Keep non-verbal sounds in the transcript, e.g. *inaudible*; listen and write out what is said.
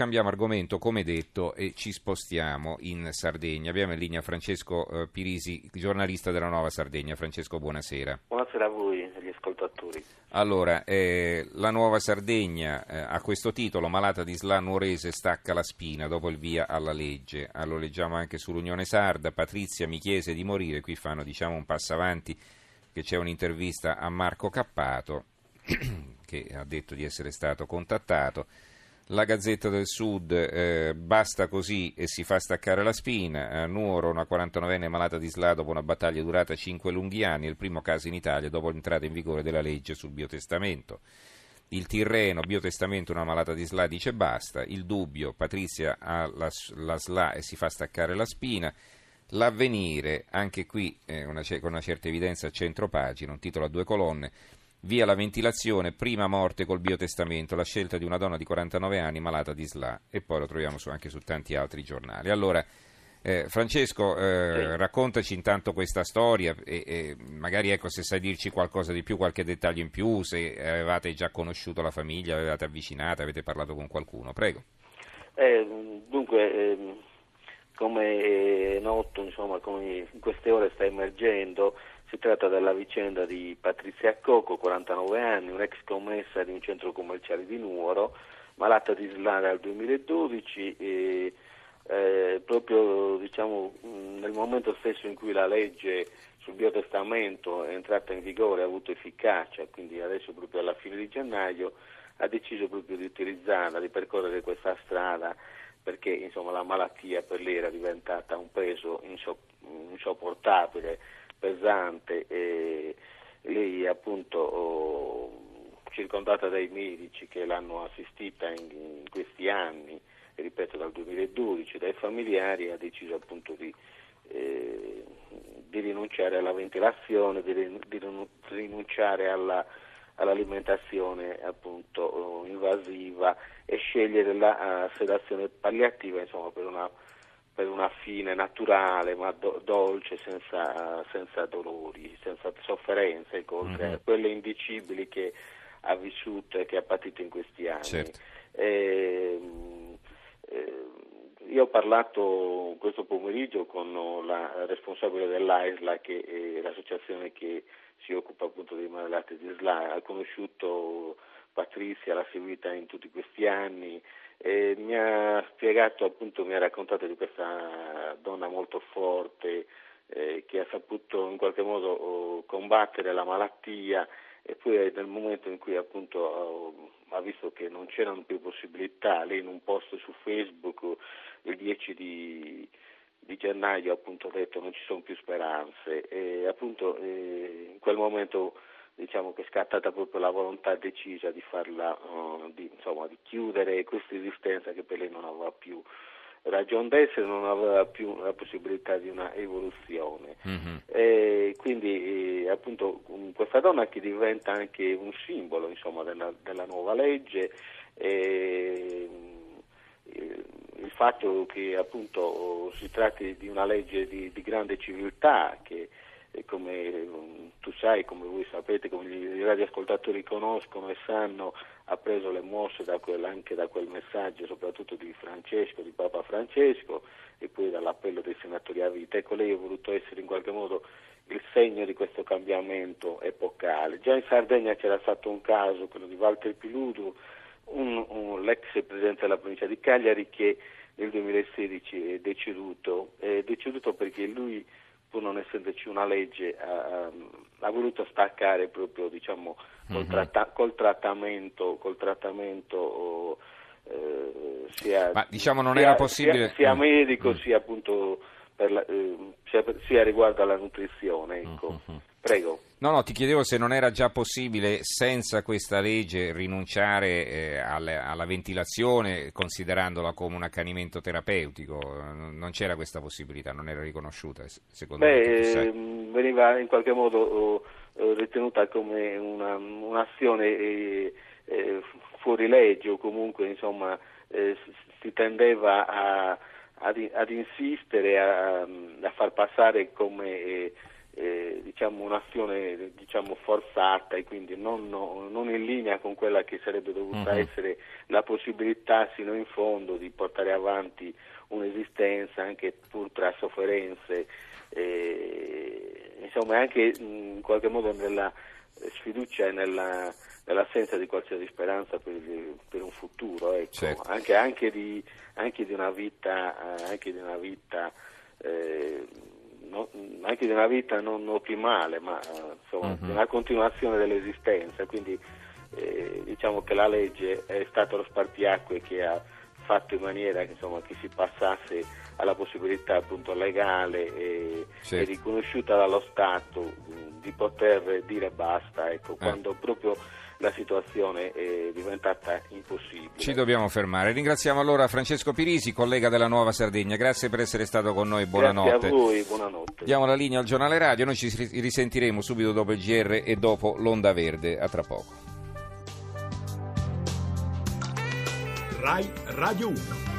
Cambiamo argomento, come detto, e ci spostiamo in Sardegna. Abbiamo in linea Francesco eh, Pirisi, giornalista della Nuova Sardegna. Francesco, buonasera. Buonasera a voi e agli ascoltatori. Allora, eh, la Nuova Sardegna eh, ha questo titolo, Malata di Sla Nuorese stacca la spina dopo il via alla legge. Ah, lo leggiamo anche sull'Unione Sarda, Patrizia mi chiese di morire, qui fanno diciamo un passo avanti, che c'è un'intervista a Marco Cappato, *clears throat* che ha detto di essere stato contattato. La Gazzetta del Sud, eh, basta così e si fa staccare la spina. A Nuoro, una 49enne malata di SLA dopo una battaglia durata 5 lunghi anni, il primo caso in Italia dopo l'entrata in vigore della legge sul biotestamento. Il Tirreno, biotestamento, una malata di SLA dice basta. Il dubbio, Patrizia ha la, la SLA e si fa staccare la spina. L'avvenire, anche qui eh, una, con una certa evidenza a centro pagina, un titolo a due colonne. Via la ventilazione, prima morte col biotestamento, la scelta di una donna di 49 anni malata di SLA e poi lo troviamo su, anche su tanti altri giornali. Allora, eh, Francesco, eh, sì. raccontaci intanto questa storia e, e, magari ecco, se sai dirci qualcosa di più, qualche dettaglio in più, se avevate già conosciuto la famiglia, avevate avvicinata, avete parlato con qualcuno, prego. Eh, dunque, ehm, come è noto, insomma, come in queste ore sta emergendo, si tratta della vicenda di Patrizia Coco, 49 anni, un'ex commessa di un centro commerciale di Nuoro, malata di SLA dal 2012 e eh, proprio diciamo, nel momento stesso in cui la legge sul biotestamento è entrata in vigore, ha avuto efficacia, quindi adesso proprio alla fine di gennaio ha deciso proprio di utilizzarla, di percorrere questa strada perché insomma, la malattia per lei era diventata un peso insopportabile pesante e lei appunto oh, circondata dai medici che l'hanno assistita in, questi anni, ripeto dal 2012, dai familiari ha deciso appunto di, eh, di rinunciare alla ventilazione, di rinunciare alla, all'alimentazione appunto oh, invasiva e scegliere la uh, sedazione palliativa insomma, per una per una fine naturale ma do- dolce, senza, senza, dolori, senza sofferenze, oltre mm-hmm. quelle indicibili che ha vissuto e che ha patito in questi anni. Certo. E, eh, io ho parlato questo pomeriggio con la responsabile dell'AISLA, che è l'associazione che si occupa appunto dei malati di SLA, ha conosciuto Patrizia, l'ha seguita in tutti questi anni e mi ha spiegato, appunto, mi ha raccontato di questa donna molto forte eh, che ha saputo in qualche modo oh, combattere la malattia e poi nel momento in cui appunto oh, ha visto che non c'erano più possibilità, lei in un post su Facebook il 10 di, di gennaio appunto ha detto non ci sono più speranze. E appunto eh, in quel momento diciamo che è scattata proprio la volontà decisa di farla, uh, di, insomma, di chiudere questa esistenza che per lei non aveva più ragione d'essere, non aveva più la possibilità di una evoluzione. Mm-hmm. E quindi eh, appunto questa donna che diventa anche un simbolo insomma, della, della, nuova legge. E, eh, il fatto che appunto si tratti di una legge di, di grande civiltà che come sai, come voi sapete, come i radioascoltatori conoscono e sanno, ha preso le mosse da quel, anche da quel messaggio, soprattutto di Francesco, di Papa Francesco, e poi dall'appello dei senatori a vita. Ecco, lei ha voluto essere in qualche modo il segno di questo cambiamento epocale. Già in Sardegna c'era stato un caso, quello di Walter Piludu, un, un, l'ex presidente della provincia di Cagliari che nel 2016 è deceduto, è deceduto perché lui pur non essendoci una legge, ha, ha voluto staccare proprio diciamo, col, mm-hmm. tratta- col trattamento, col trattamento eh, sia, Ma diciamo non sia, era possibile... sia, sia medico mm. sia appunto la, eh, sia, sia, riguardo alla nutrizione. Ecco. Mm-hmm. Prego. No, no, ti chiedevo se non era già possibile senza questa legge rinunciare eh, alle, alla ventilazione considerandola come un accanimento terapeutico. Non c'era questa possibilità, non era riconosciuta secondo Beh, me. Ehm, veniva in qualche modo oh, oh, ritenuta come una, un'azione eh, eh, fuori legge o comunque insomma eh, si tendeva a, ad, ad insistere, a, a, far passare come eh, diciamo, un'azione diciamo, forzata e quindi non, no, non, in linea con quella che sarebbe dovuta uh-huh. essere la possibilità sino in fondo di portare avanti un'esistenza anche pur tra sofferenze, eh, insomma anche in qualche modo nella sfiducia nella, nell'assenza di qualsiasi speranza per, per un futuro, ecco. certo. anche, anche, di, anche, di, una vita, anche di una vita eh, no, anche di una vita non ottimale, ma insomma, uh-huh. una continuazione dell'esistenza. Quindi eh, diciamo che la legge è stato lo spartiacque che ha fatto in maniera insomma, che si passasse alla possibilità appunto legale e, certo. e riconosciuta dallo Stato di poter dire basta, ecco, eh. quando proprio la situazione è diventata impossibile. Ci dobbiamo fermare. Ringraziamo allora Francesco Pirisi, collega della Nuova Sardegna. Grazie per essere stato con noi. Buonanotte. Grazie a voi, buonanotte. Diamo la linea al giornale radio. Noi ci risentiremo subito dopo il GR e dopo l'Onda Verde. A tra poco. Rai Radio 1.